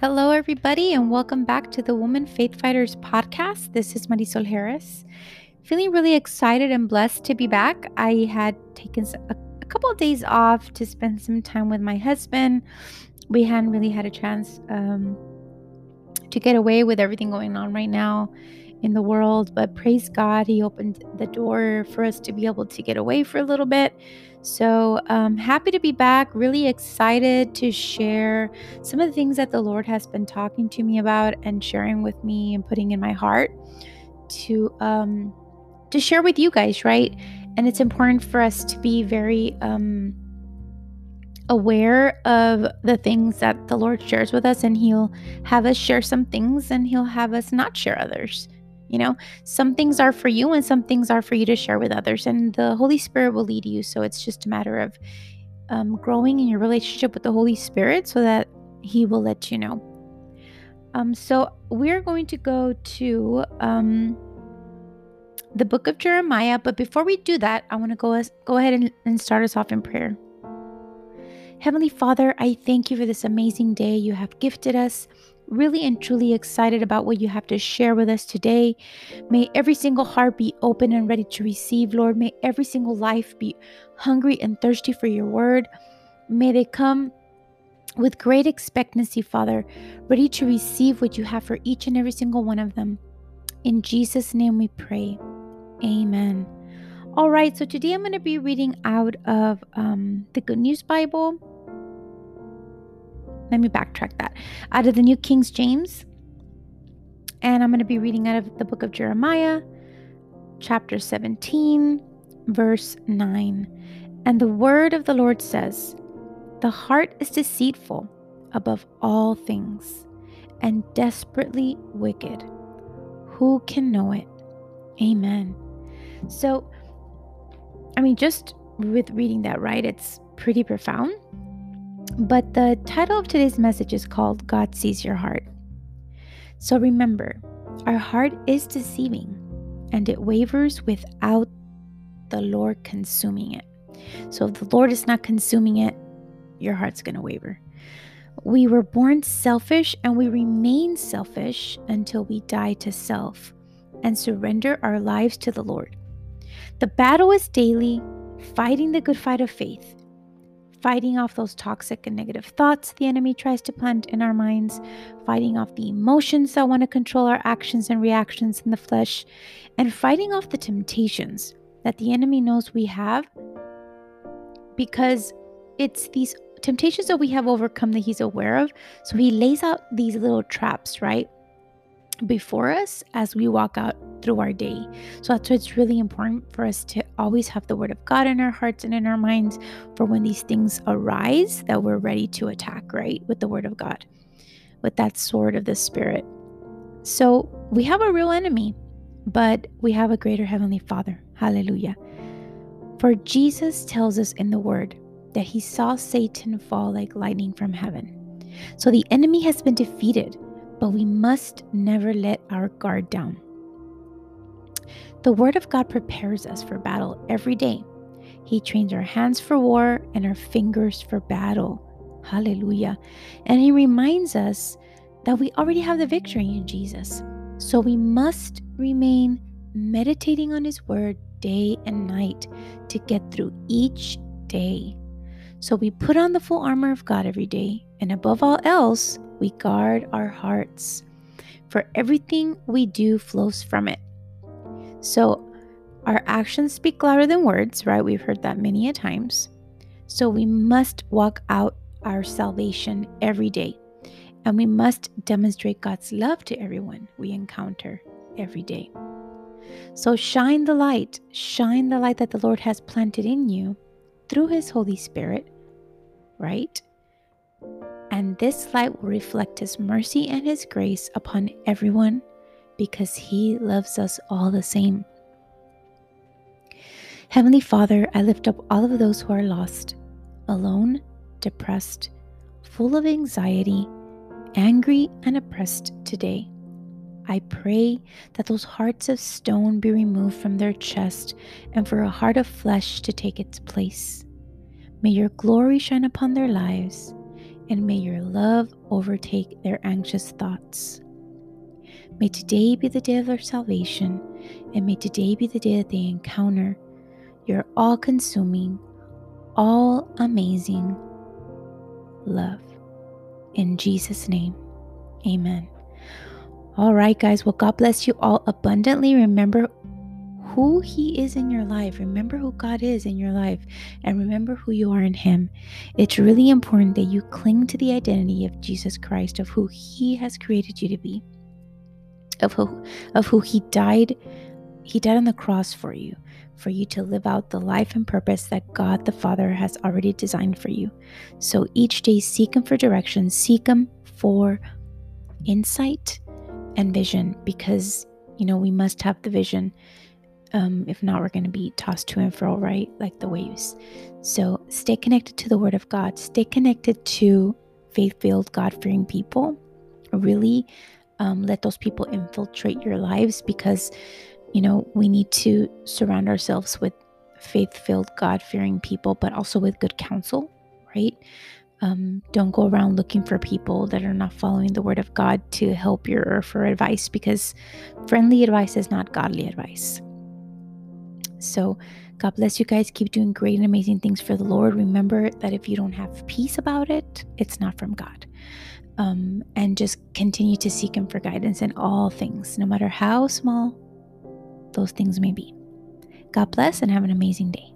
Hello, everybody, and welcome back to the Woman Faith Fighters podcast. This is Marisol Harris. Feeling really excited and blessed to be back. I had taken a, couple of days off to spend some time with my husband. We hadn't really had a chance um, to get away with everything going on right now in the world, but praise God, He opened the door for us to be able to get away for a little bit. So, um, happy to be back. Really excited to share some of the things that the Lord has been talking to me about and sharing with me and putting in my heart to um, to share with you guys, right? And it's important for us to be very um, aware of the things that the Lord shares with us, and He'll have us share some things, and He'll have us not share others. You know, some things are for you and some things are for you to share with others, and the Holy Spirit will lead you. So it's just a matter of um, growing in your relationship with the Holy Spirit so that He will let you know. Um, so we're going to go to um, the book of Jeremiah, but before we do that, I want to go as, go ahead and, and start us off in prayer. Heavenly Father, I thank you for this amazing day you have gifted us really and truly excited about what you have to share with us today. May every single heart be open and ready to receive, Lord. May every single life be hungry and thirsty for your word. May they come with great expectancy, Father, ready to receive what you have for each and every single one of them. In Jesus' name we pray. Amen. All right, so today I'm going to be reading out of um, the Good News Bible let me backtrack that. Out of the New King James. And I'm going to be reading out of the book of Jeremiah, chapter 17, verse 9. And the word of the Lord says, The heart is deceitful above all things and desperately wicked. Who can know it? Amen. So, I mean, just with reading that, right, it's pretty profound. But the title of today's message is called God Sees Your Heart. So remember, our heart is deceiving and it wavers without the Lord consuming it. So if the Lord is not consuming it, your heart's going to waver. We were born selfish and we remain selfish until we die to self and surrender our lives to the Lord. The battle is daily, fighting the good fight of faith fighting off those toxic and negative thoughts the enemy tries to plant in our minds, fighting off the emotions that want to control our actions and reactions in the flesh, and fighting off the temptations that the enemy knows we have because it's these temptations that we have overcome that he's aware of. So he lays out these little traps, right? before us as we walk out through our day. So that's why it's really important for us to always have the word of God in our hearts and in our minds for when these things arise that we're ready to attack, right? With the word of God, with that sword of the spirit. So we have a real enemy, but we have a greater heavenly Father. Hallelujah. For Jesus tells us in the word that he saw Satan fall like lightning from heaven. So the enemy has been defeated but we must never let our guard down. The Word of God prepares us for battle every day. He trains our hands for war and our fingers for battle. Hallelujah. And He reminds us that we already have the victory in Jesus. So we must remain meditating on His Word day and night to get through each day. So we put on the full armor of God every day, and above all else, we guard our hearts, for everything we do flows from it. So, our actions speak louder than words, right? We've heard that many a times. So, we must walk out our salvation every day, and we must demonstrate God's love to everyone we encounter every day. So, shine the light, shine the light that the Lord has planted in you through His Holy Spirit, right? and this light will reflect His mercy and His grace upon everyone because He loves us all the same. Heavenly Father, I lift up all of those who are lost, alone, depressed, full of anxiety, angry, and oppressed today. I pray that those hearts of stone be removed from their chest and for a heart of flesh to take its place. May your glory shine upon their lives and may your love overtake their anxious thoughts. May today be the day of their salvation, and may today be the day that they encounter your all consuming, all amazing love. In Jesus' name, amen. All right, guys. Well, God bless you all abundantly. Remember who He is in your life. Remember who God is in your life and remember who you are in Him. It's really important that you cling to the identity of Jesus Christ, of who He has created you to be, of who, of who He died. He died on the cross for you, for you to live out the life and purpose that God the Father has already designed for you. So each day, seek Him for direction, seek Him for insight and vision because, you know, we must have the vision um, if not, we're going to be tossed to and fro, right? Like the waves. So stay connected to the Word of God. Stay connected to faith filled, God fearing people. Really um, let those people infiltrate your lives because, you know, we need to surround ourselves with faith filled, God fearing people, but also with good counsel, right? Um, don't go around looking for people that are not following the word of God to help you or for advice because friendly advice is not godly advice. So, God bless you guys. Keep doing great and amazing things for the Lord. Remember that if you don't have peace about it, it's not from God. Um, and just continue to seek Him for guidance in all things, no matter how small those things may be. God bless and have an amazing day.